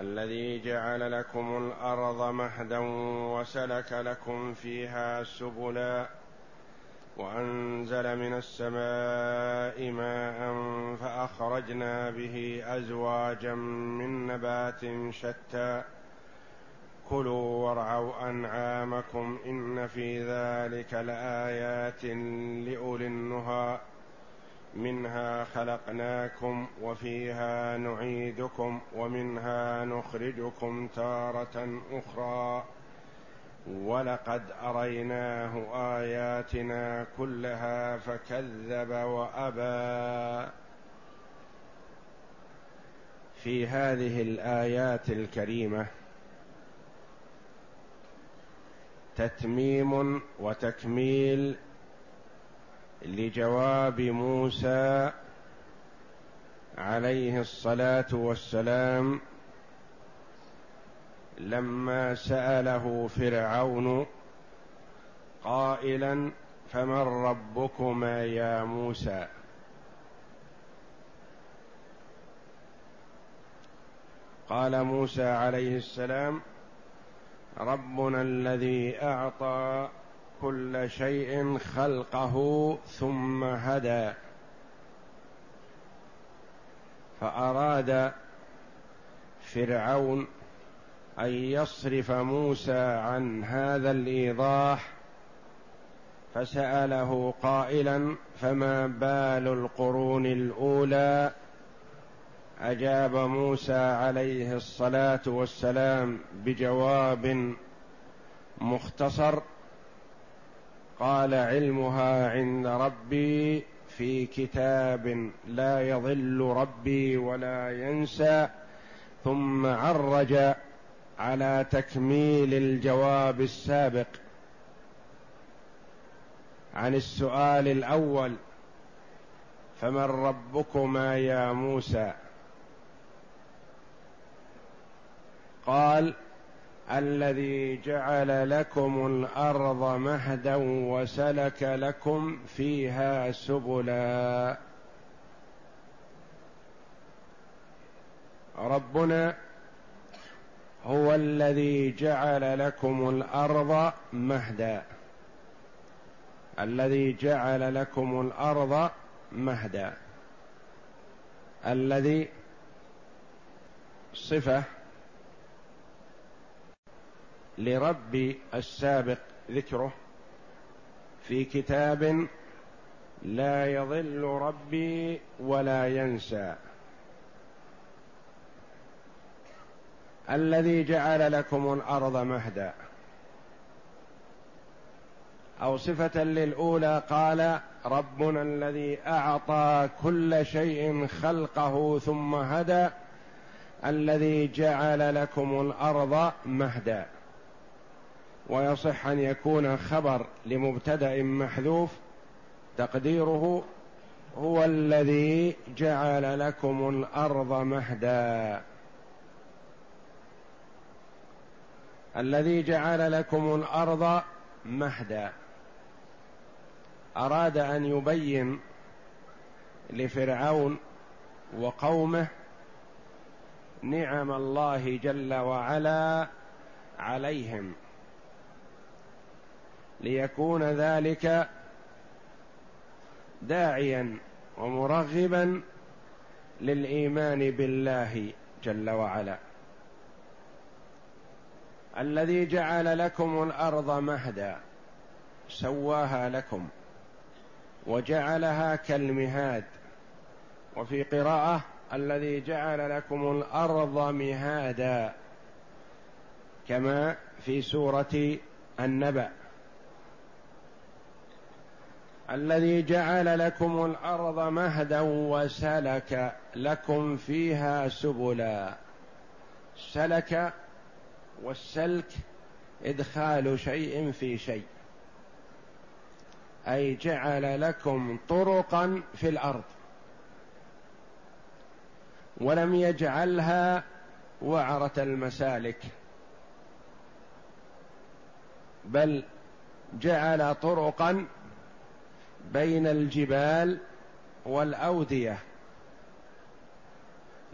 الذي جعل لكم الأرض مهدا وسلك لكم فيها سبلا وأنزل من السماء ماء فأخرجنا به أزواجا من نبات شتى كلوا وارعوا أنعامكم إن في ذلك لآيات لأولي النهى منها خلقناكم وفيها نعيدكم ومنها نخرجكم تارة أخرى. ولقد أريناه آياتنا كلها فكذب وأبى. في هذه الآيات الكريمة تتميم وتكميل لجواب موسى عليه الصلاة والسلام لما سأله فرعون قائلا فمن ربكما يا موسى؟ قال موسى عليه السلام ربنا الذي أعطى كل شيء خلقه ثم هدى. فأراد فرعون أن يصرف موسى عن هذا الإيضاح فسأله قائلا فما بال القرون الأولى؟ أجاب موسى عليه الصلاة والسلام بجواب مختصر قال علمها عند ربي في كتاب لا يضل ربي ولا ينسى ثم عرج على تكميل الجواب السابق عن السؤال الأول فمن ربكما يا موسى؟ قال الذي جعل لكم الأرض مهدا وسلك لكم فيها سبلا. ربنا هو الذي جعل لكم الأرض مهدا. الذي جعل لكم الأرض مهدا. الذي صفة لرب السابق ذكره في كتاب لا يضل ربي ولا ينسى. الذي جعل لكم الأرض مهدا. أو صفة للأولى قال ربنا الذي أعطى كل شيء خلقه ثم هدى الذي جعل لكم الأرض مهدا. ويصح أن يكون خبر لمبتدأ محذوف تقديره هو الذي جعل لكم الأرض مهدا. الذي جعل لكم الأرض مهدا. أراد أن يبين لفرعون وقومه نعم الله جل وعلا عليهم. ليكون ذلك داعيا ومرغبا للإيمان بالله جل وعلا. الذي جعل لكم الأرض مهدا سواها لكم وجعلها كالمهاد. وفي قراءة الذي جعل لكم الأرض مهادا كما في سورة النبأ. الذي جعل لكم الأرض مهدا وسلك لكم فيها سبلا. سلك والسلك إدخال شيء في شيء. أي جعل لكم طرقا في الأرض. ولم يجعلها وعرة المسالك. بل جعل طرقا بين الجبال والأودية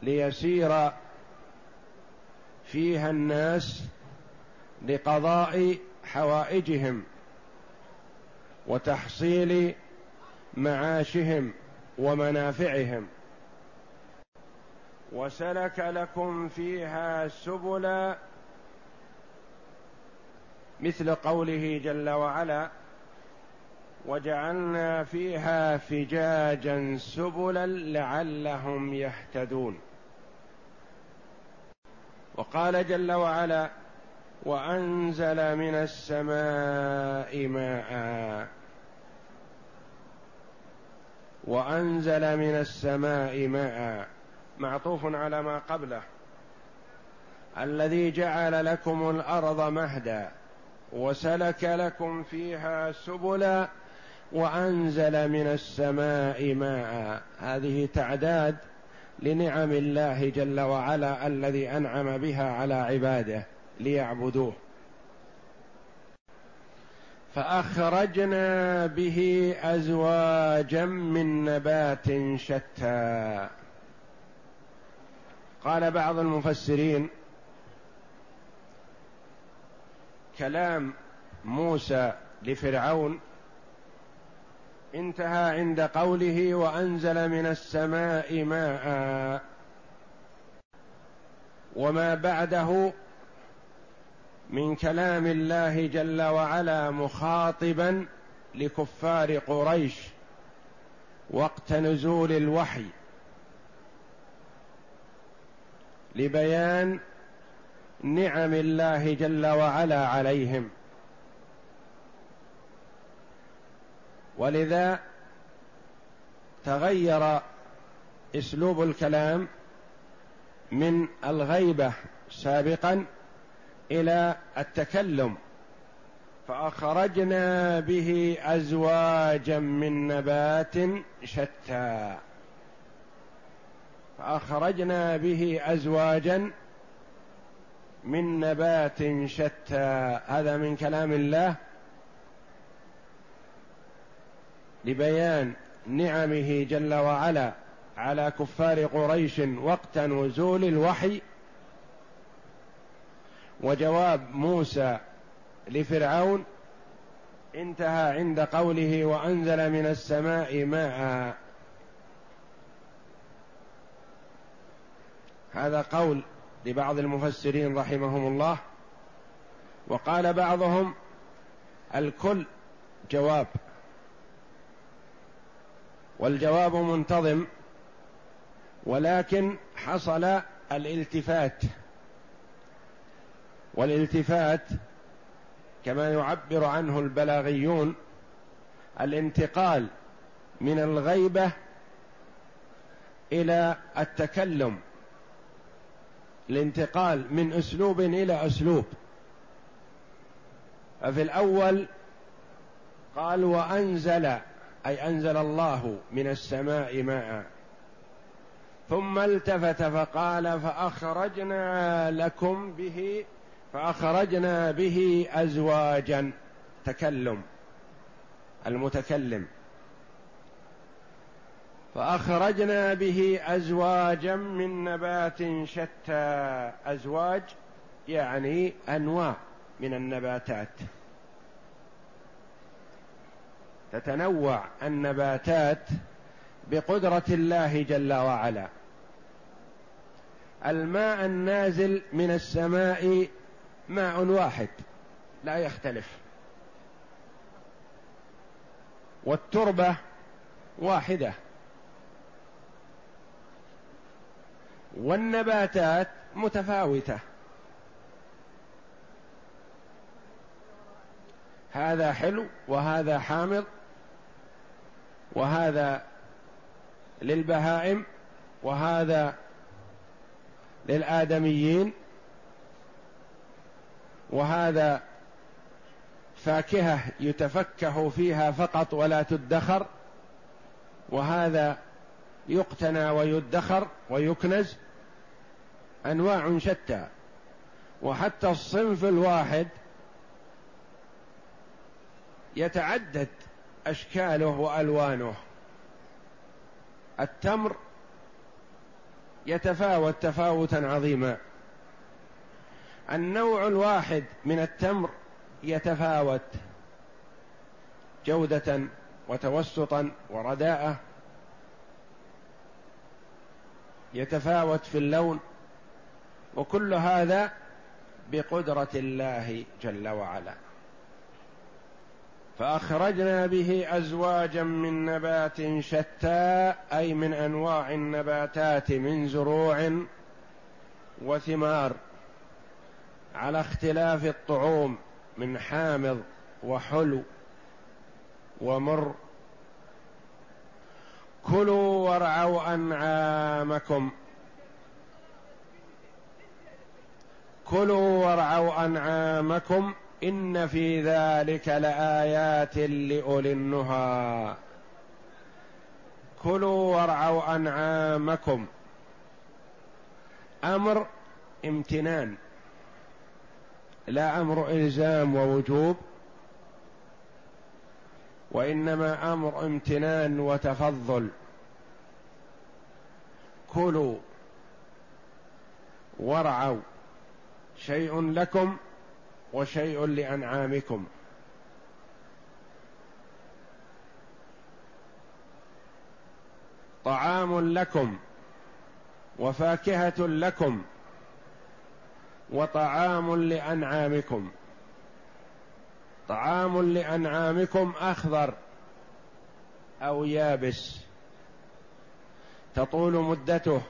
ليسير فيها الناس لقضاء حوائجهم وتحصيل معاشهم ومنافعهم. وسلك لكم فيها سبلا مثل قوله جل وعلا وجعلنا فيها فجاجا سبلا لعلهم يهتدون. وقال جل وعلا وأنزل من السماء ماء. وأنزل من السماء ماء. معطوف على ما قبله. الذي جعل لكم الأرض مهدا وسلك لكم فيها سبلا وأنزل من السماء ماء. هذه تعداد لنعم الله جل وعلا الذي أنعم بها على عباده ليعبدوه. فأخرجنا به أزواجا من نبات شتى. قال بعض المفسرين كلام موسى لفرعون انتهى عند قوله وأنزل من السماء ماء. وما بعده من كلام الله جل وعلا مخاطبا لكفار قريش وقت نزول الوحي. لبيان نعم الله جل وعلا عليهم. ولذا تغير اسلوب الكلام من الغيبة سابقا إلى التكلم فأخرجنا به ازواجا من نبات شتى. فأخرجنا به ازواجا من نبات شتى. هذا من كلام الله لبيان نعمه جل وعلا على كفار قريش وقت نزول الوحي وجواب موسى لفرعون انتهى عند قوله وأنزل من السماء ماء. هذا قول لبعض المفسرين رحمهم الله وقال بعضهم الكل جواب. والجواب منتظم ولكن حصل الالتفات. والالتفات كما يعبر عنه البلاغيون الانتقال من الغيبة إلى التكلم الانتقال من أسلوب إلى أسلوب. ففي الأول قال وأنزل أي أنزل الله من السماء ماء. ثم التفت فقال فأخرجنا لكم به فأخرجنا به ازواجا. تكلم. المتكلم. فأخرجنا به ازواجا من نبات شتى. أزواج يعني أنواع من النباتات. تتنوع النباتات بقدرة الله جل وعلا. الماء النازل من السماء ماء واحد لا يختلف. والتربة واحدة. والنباتات متفاوتة. هذا حلو وهذا حامض وهذا للبهائم وهذا للآدميين وهذا فاكهة يتفكه فيها فقط ولا تدخر وهذا يقتنى ويدخر ويكنز أنواع شتى وحتى الصنف الواحد يتعدد أشكاله وألوانه. التمر يتفاوت تفاوتا عظيما. النوع الواحد من التمر يتفاوت جودة وتوسطا ورداءة. يتفاوت في اللون وكل هذا بقدرة الله جل وعلا. فأخرجنا به أزواجا من نبات شتى أي من أنواع النباتات من زروع وثمار على اختلاف الطعوم من حامض وحلو ومر. كلوا وارعوا أنعامكم. كلوا وارعوا أنعامكم. إن في ذلك لآيات لأولي النهى. كلوا وارعوا أنعامكم. أمر امتنان. لا أمر إلزام ووجوب. وإنما أمر امتنان وتفضل. كلوا وارعوا. شيء لكم وشيء لأنعامكم. طعام لكم وفاكهة لكم وطعام لأنعامكم. طعام لأنعامكم أخضر أو يابس. تطول مدته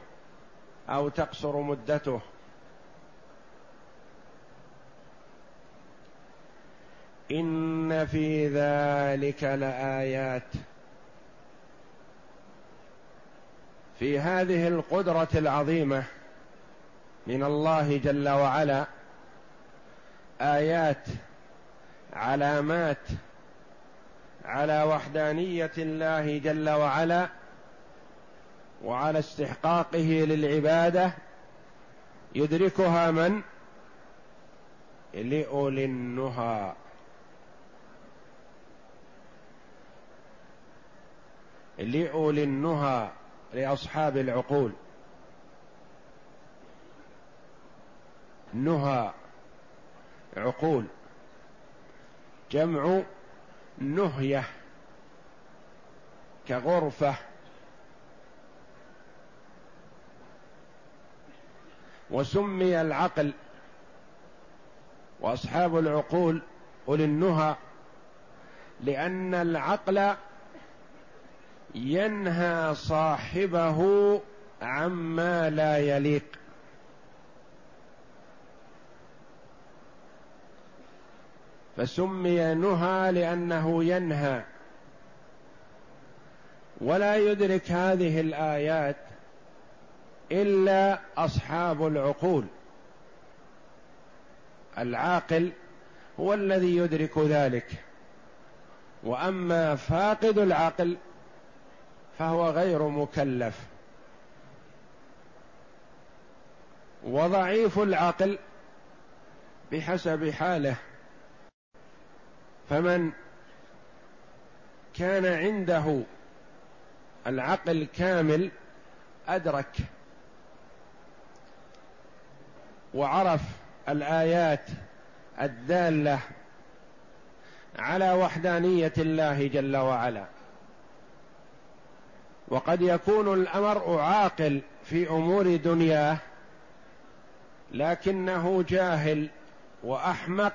أو تقصر مدته. إن في ذلك لآيات. في هذه القدرة العظيمة من الله جل وعلا آيات علامات على وحدانية الله جل وعلا وعلى استحقاقه للعبادة يدركها من؟ لأولي النهى. لأولي النهى لأصحاب العقول. نهى عقول. جمع نهية كغرفة. وسمي العقل. وأصحاب العقول أولي النهى لأن العقل ينهى صاحبه عما لا يليق. فسمي نهى لأنه ينهى. ولا يدرك هذه الآيات إلا أصحاب العقول. العاقل هو الذي يدرك ذلك. وأما فاقد العقل فهو غير مكلف. وضعيف العقل بحسب حاله. فمن كان عنده العقل كامل أدرك وعرف الآيات الدالة على وحدانية الله جل وعلا. وقد يكون الأمر عاقل في أمور دنياه لكنه جاهل وأحمق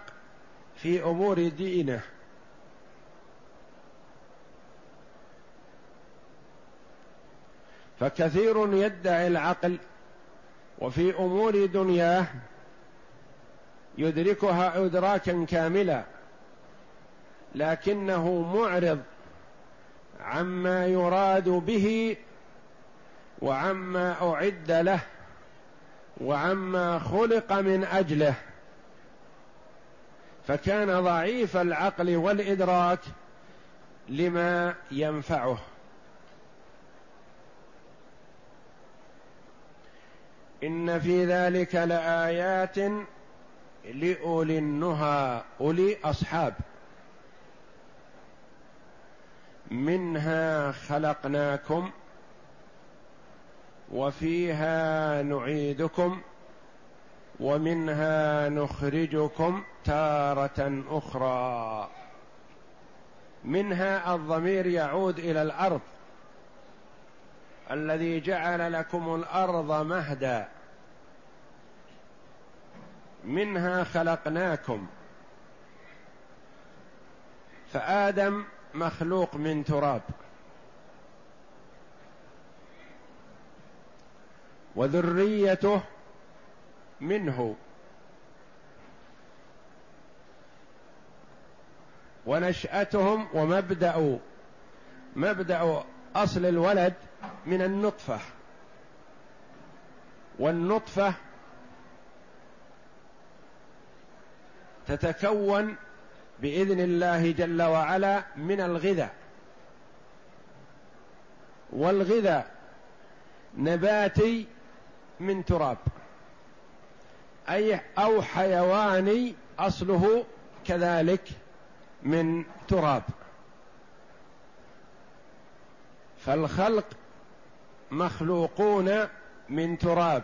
في أمور دينه. فكثير يدعي العقل وفي أمور دنياه يدركها أدراكا كاملا لكنه معرض عما يراد به وعما أعد له وعما خلق من أجله. فكان ضعيف العقل والإدراك لما ينفعه. إن في ذلك لآيات لأولي النهى أولي أصحاب. منها خلقناكم وفيها نعيدكم ومنها نخرجكم تارة أخرى. منها الضمير يعود إلى الأرض الذي جعل لكم الأرض مهدا. منها خلقناكم. فآدم مخلوق من تراب. وذريته منه. ونشأتهم ومبدأ مبدأ أصل الولد من النطفة. والنطفة تتكون بإذن الله جل وعلا من الغذاء. والغذاء نباتي من تراب. أي أو حيواني أصله كذلك من تراب. فالخلق مخلوقون من تراب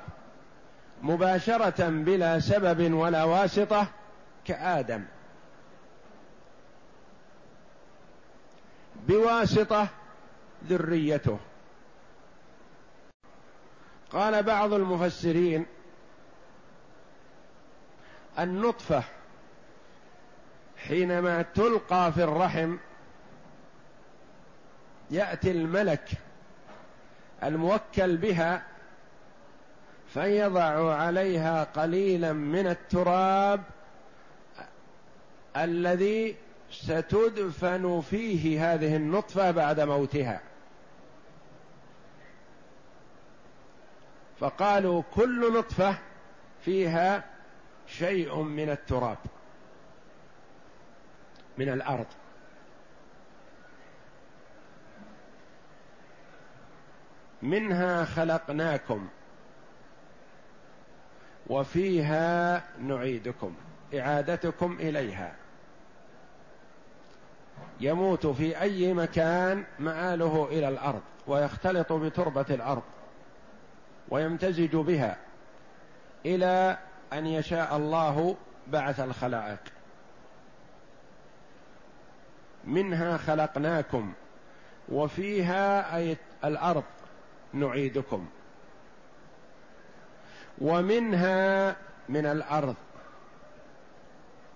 مباشرة بلا سبب ولا واسطة كآدم. بواسطة ذريته. قال بعض المفسرين النطفة حينما تلقى في الرحم يأتي الملك الموكل بها فيضع عليها قليلا من التراب الذي ستدفن فيه هذه النطفة بعد موتها. فقالوا كل نطفة فيها شيء من التراب من الأرض. منها خلقناكم وفيها نعيدكم إعادتكم إليها. يموت في أي مكان مآله إلى الأرض ويختلط بتربة الأرض ويمتزج بها إلى أن يشاء الله بعث الخلائق. منها خلقناكم وفيها أي الأرض نعيدكم. ومنها من الأرض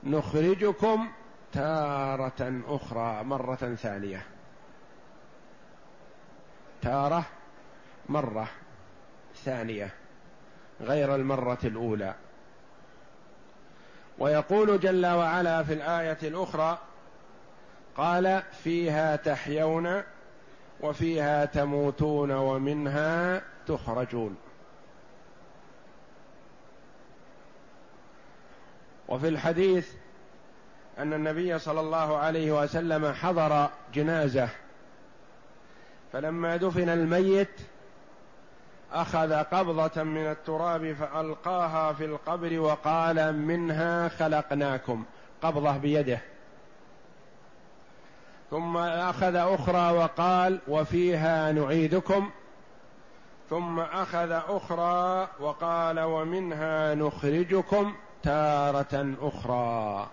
نخرجكم تارة أخرى مرة ثانية. تارة مرة ثانية غير المرة الأولى. ويقول جل وعلا في الآية الأخرى قال فيها تحيون وفيها تموتون ومنها تخرجون. وفي الحديث أن النبي صلى الله عليه وسلم حضر جنازة. فلما دفن الميت أخذ قبضة من التراب فألقاها في القبر وقال منها خلقناكم. قبضة بيده. ثم أخذ أخرى وقال وفيها نعيدكم. ثم أخذ أخرى وقال ومنها نخرجكم تارة أخرى.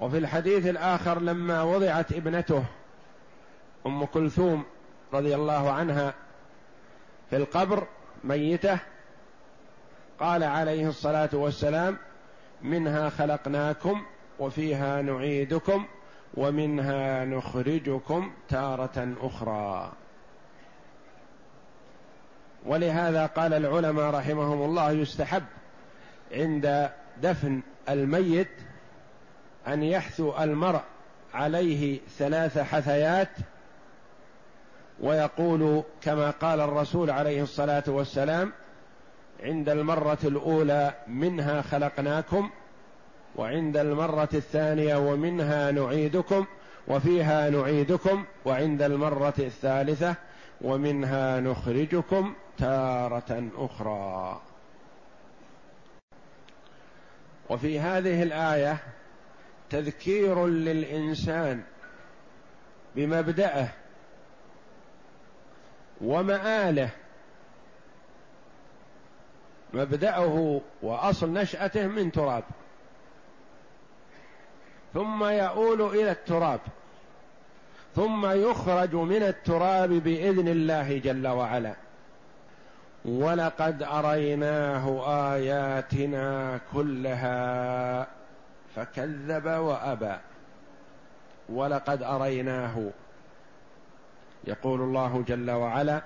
وفي الحديث الآخر لما وضعت ابنته أم كلثوم رضي الله عنها في القبر ميتة قال عليه الصلاة والسلام منها خلقناكم وفيها نعيدكم ومنها نخرجكم تارة أخرى. ولهذا قال العلماء رحمهم الله يستحب عند دفن الميت أن يحثو المرء عليه ثلاث حثيات ويقول كما قال الرسول عليه الصلاة والسلام عند المرة الأولى منها خلقناكم وعند المرة الثانية ومنها نعيدكم وفيها نعيدكم وعند المرة الثالثة ومنها نخرجكم تارة أخرى. وفي هذه الآية تذكير للإنسان بمبدأه ومآله مبدأه وأصل نشأته من تراب ثم يؤول إلى التراب ثم يخرج من التراب بإذن الله جل وعلا. ولقد أريناه آياتنا كلها. فكذب وأبى. ولقد أريناه. يقول الله جل وعلا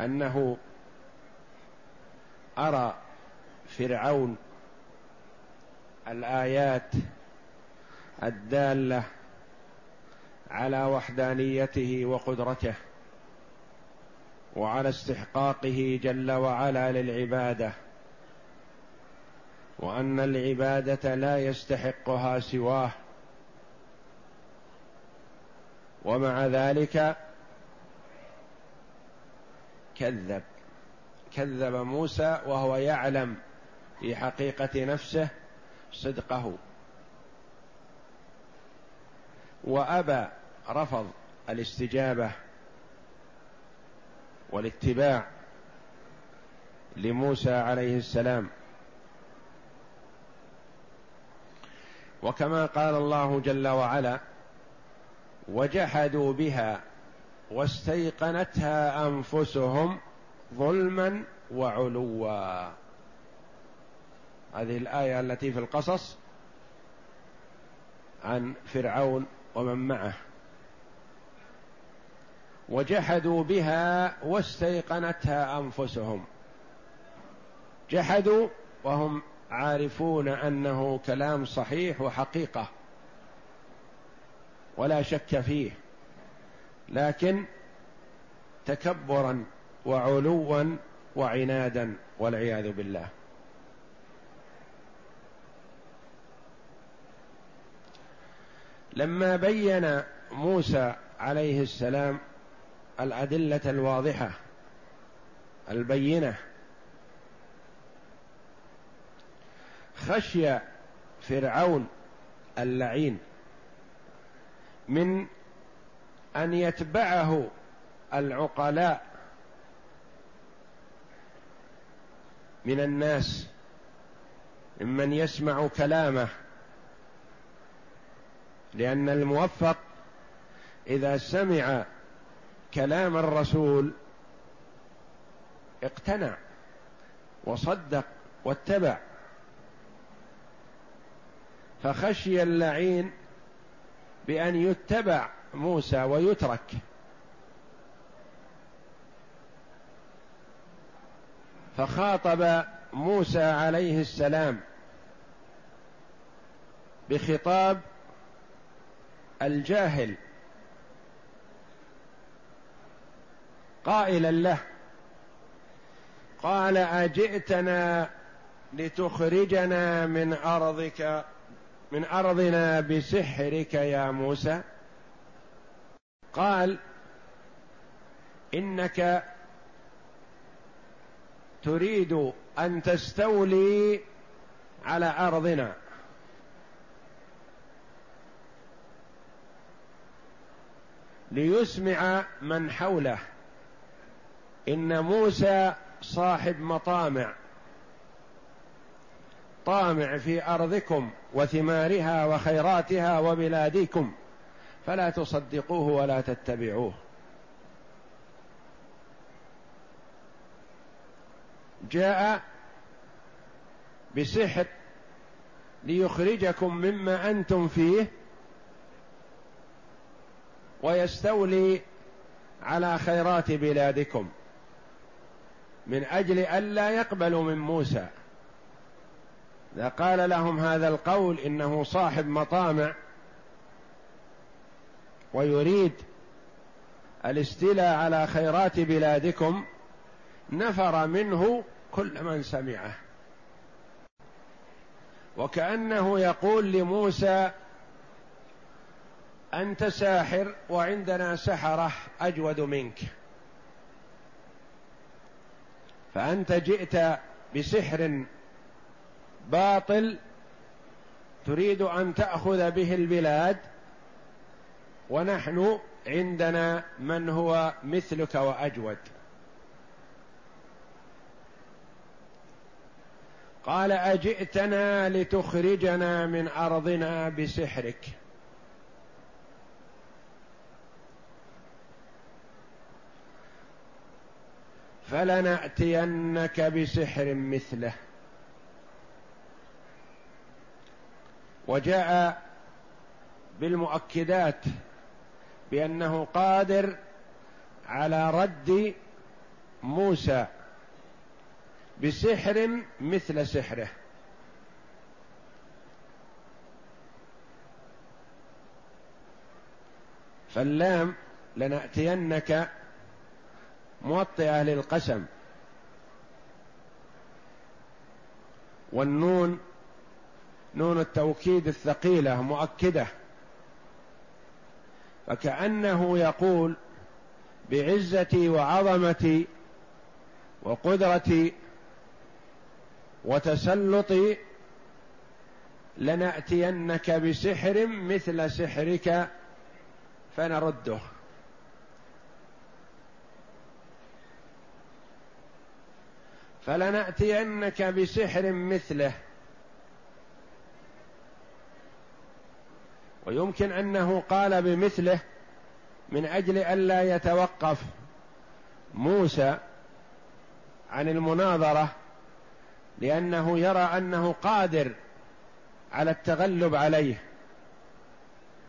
أنه أرى فرعون الآيات الدالة على وحدانيته وقدرته وعلى استحقاقه جل وعلا للعبادة. وأن العبادة لا يستحقها سواه. ومع ذلك كذب. كذب موسى وهو يعلم في حقيقة نفسه صدقه. وأبى رفض الاستجابة والاتباع لموسى عليه السلام. وكما قال الله جل وعلا وجحدوا بها واستيقنتها أنفسهم ظلما وعلوا. هذه الآية التي في القصص عن فرعون ومن معه. وجحدوا بها واستيقنتها أنفسهم. جحدوا وهم عارفون أنه كلام صحيح وحقيقة ولا شك فيه لكن تكبرا وعلوا وعنادا والعياذ بالله. لما بين موسى عليه السلام الأدلة الواضحة البينة خشي فرعون اللعين من أن يتبعه العقلاء من الناس ممن يسمع كلامه لأن الموفق إذا سمع كلام الرسول اقتنع وصدق واتبع. فخشي اللعين بأن يتبع موسى ويترك. فخاطب موسى عليه السلام بخطاب الجاهل قائلا له قال أجئتنا لتخرجنا من أرضك من ارضنا بسحرك يا موسى. قال إنك تريد أن تستولي على أرضنا. ليسمع من حوله. إن موسى صاحب مطامع. طامع في أرضكم وثمارها وخيراتها وبلادكم فلا تصدقوه ولا تتبعوه. جاء بسحر ليخرجكم مما أنتم فيه ويستولي على خيرات بلادكم من أجل الا يقبلوا من موسى. إذا قال لهم هذا القول إنه صاحب مطامع ويريد الاستيلاء على خيرات بلادكم نفر منه كل من سمعه. وكأنه يقول لموسى أنت ساحر وعندنا سحرة أجود منك. فأنت جئت بسحر باطل تريد أن تأخذ به البلاد ونحن عندنا من هو مثلك وأجود. قال أجئتنا لتخرجنا من أرضنا بسحرك. فلنأتينك بسحر مثله. وجاء بالمؤكدات بأنه قادر على رد موسى بسحر مثل سحره. فاللام لنأتينك موطئه للقسم والنون نون التوكيد الثقيلة مؤكدة. فكأنه يقول بعزتي وعظمتي وقدرتي وتسلطي لنأتينك بسحر مثل سحرك فنرده. فلنأتينك بسحر مثله ويمكن أنه قال بمثله من أجل الا يتوقف موسى عن المناظرة لأنه يرى أنه قادر على التغلب عليه.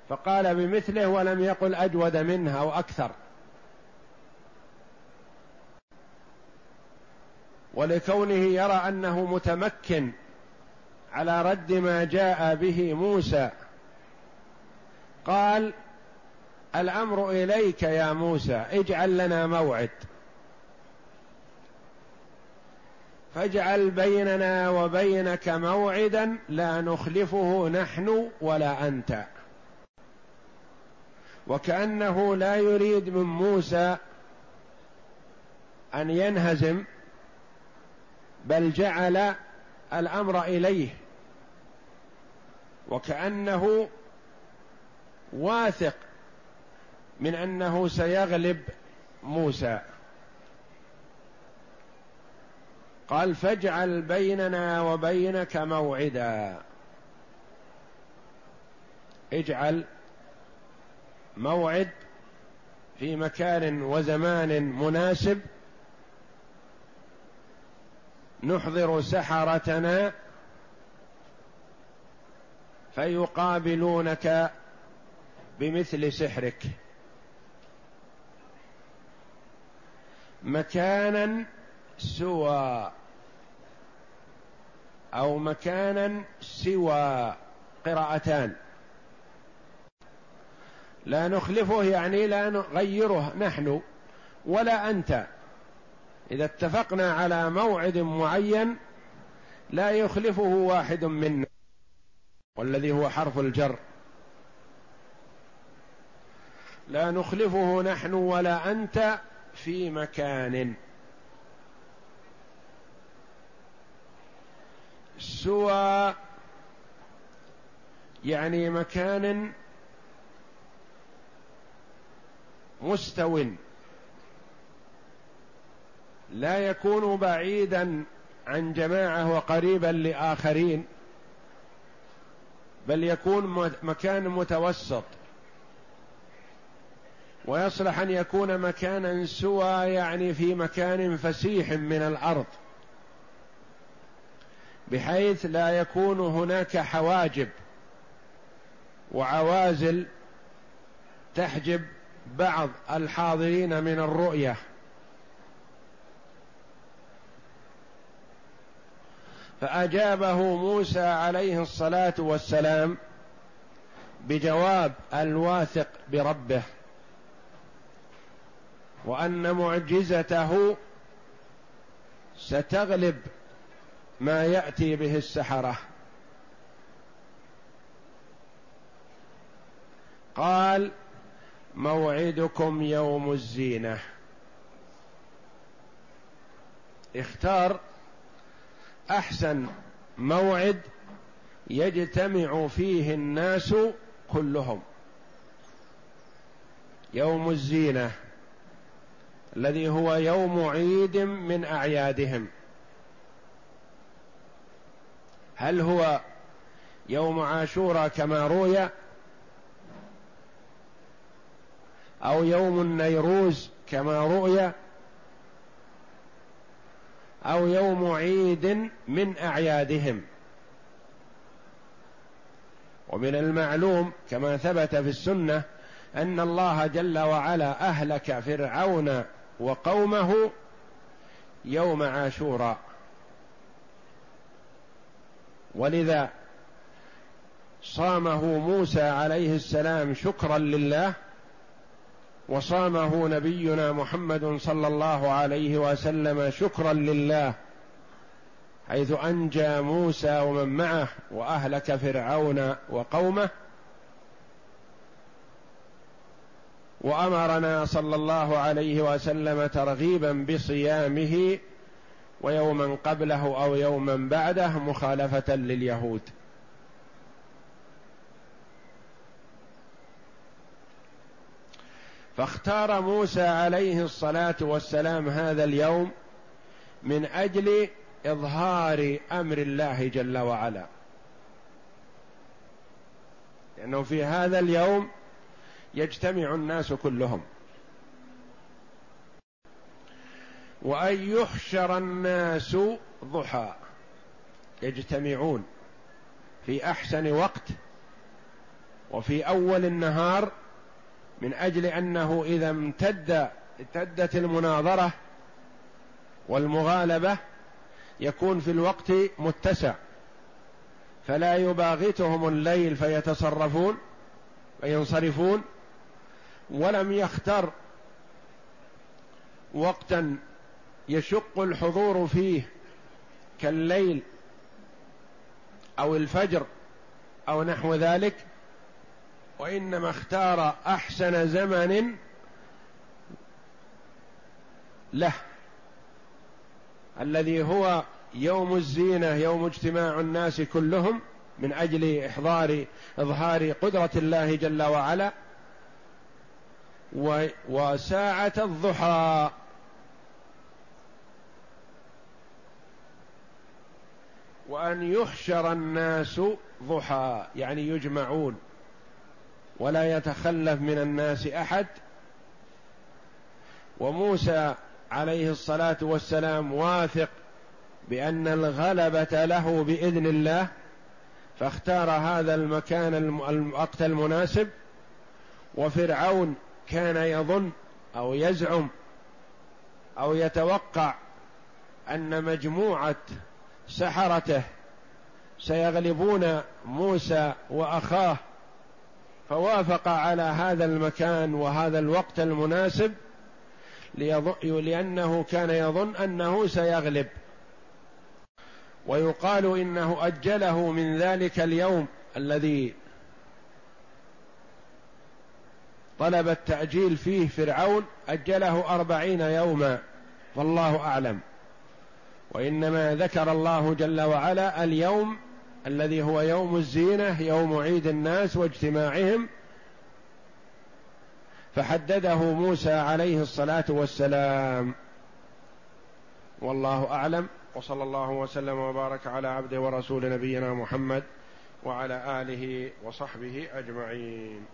فقال بمثله ولم يقل أجود منه أو أكثر. ولكونه يرى أنه متمكن على رد ما جاء به موسى قال الأمر إليك يا موسى اجعل لنا موعد. فاجعل بيننا وبينك موعدا لا نخلفه نحن ولا أنت. وكأنه لا يريد من موسى أن ينهزم بل جعل الأمر إليه. وكأنه واثق من أنه سيغلب موسى. قال فاجعل بيننا وبينك موعدا. اجعل موعد في مكان وزمان مناسب. نحضر سحرتنا فيقابلونك بمثل سحرك. مكانا سوى أو مكانا سوى قراءتان. لا نخلفه يعني لا نغيره نحن ولا أنت. إذا اتفقنا على موعد معين لا يخلفه واحد منا. والذي هو حرف الجر. لا نخلفه نحن ولا أنت في مكان. سوى يعني مكان مستو. لا يكون بعيدا عن جماعة وقريبا لآخرين بل يكون مكان متوسط. ويصلح أن يكون مكانا سوى يعني في مكان فسيح من الأرض بحيث لا يكون هناك حواجب وعوازل تحجب بعض الحاضرين من الرؤية. فأجابه موسى عليه الصلاة والسلام بجواب الواثق بربه. وأن معجزته ستغلب ما يأتي به السحرة. قال موعدكم يوم الزينة. اختار أحسن موعد يجتمع فيه الناس كلهم. يوم الزينة. الذي هو يوم عيد من أعيادهم. هل هو يوم عاشوراء كما روي؟ أو يوم النيروز كما رؤي أو يوم عيد من أعيادهم. ومن المعلوم كما ثبت في السنة أن الله جل وعلا أهلك فرعون وقومه يوم عاشوراء. ولذا صامه موسى عليه السلام شكرا لله وصامه نبينا محمد صلى الله عليه وسلم شكرا لله حيث أنجى موسى ومن معه وأهلك فرعون وقومه وأمرنا صلى الله عليه وسلم ترغيبا بصيامه ويوما قبله أو يوما بعده مخالفة لليهود. فاختار موسى عليه الصلاة والسلام هذا اليوم من أجل إظهار أمر الله جل وعلا. لأنه في هذا اليوم يجتمع الناس كلهم. وأن يحشر الناس ضحى. يجتمعون في أحسن وقت وفي أول النهار من أجل أنه إذا امتد امتدت المناظرة والمغالبة يكون في الوقت متسع. فلا يباغتهم الليل فيتصرفون فينصرفون. ولم يختر وقتا يشق الحضور فيه كالليل أو الفجر أو نحو ذلك وإنما اختار أحسن زمن له الذي هو يوم الزينة يوم اجتماع الناس كلهم من أجل إحضار إظهار قدرة الله جل وعلا. وساعة الضحى. وأن يحشر الناس ضحى يعني يجمعون. ولا يتخلف من الناس أحد. وموسى عليه الصلاة والسلام واثق بأن الغلبة له بإذن الله فاختار هذا المكان الوقت المناسب. وفرعون كان يظن أو يزعم أو يتوقع أن مجموعة سحرته سيغلبون موسى وأخاه فوافق على هذا المكان وهذا الوقت المناسب لأنه كان يظن أنه سيغلب. ويقال إنه أجله من ذلك اليوم الذي طلب التأجيل فيه فرعون أجله أربعين يوما والله أعلم. وإنما ذكر الله جل وعلا اليوم الذي هو يوم الزينة يوم عيد الناس واجتماعهم. فحدده موسى عليه الصلاة والسلام. والله أعلم. وصلى الله وسلم وبارك على عبده ورسول نبينا محمد وعلى آله وصحبه أجمعين.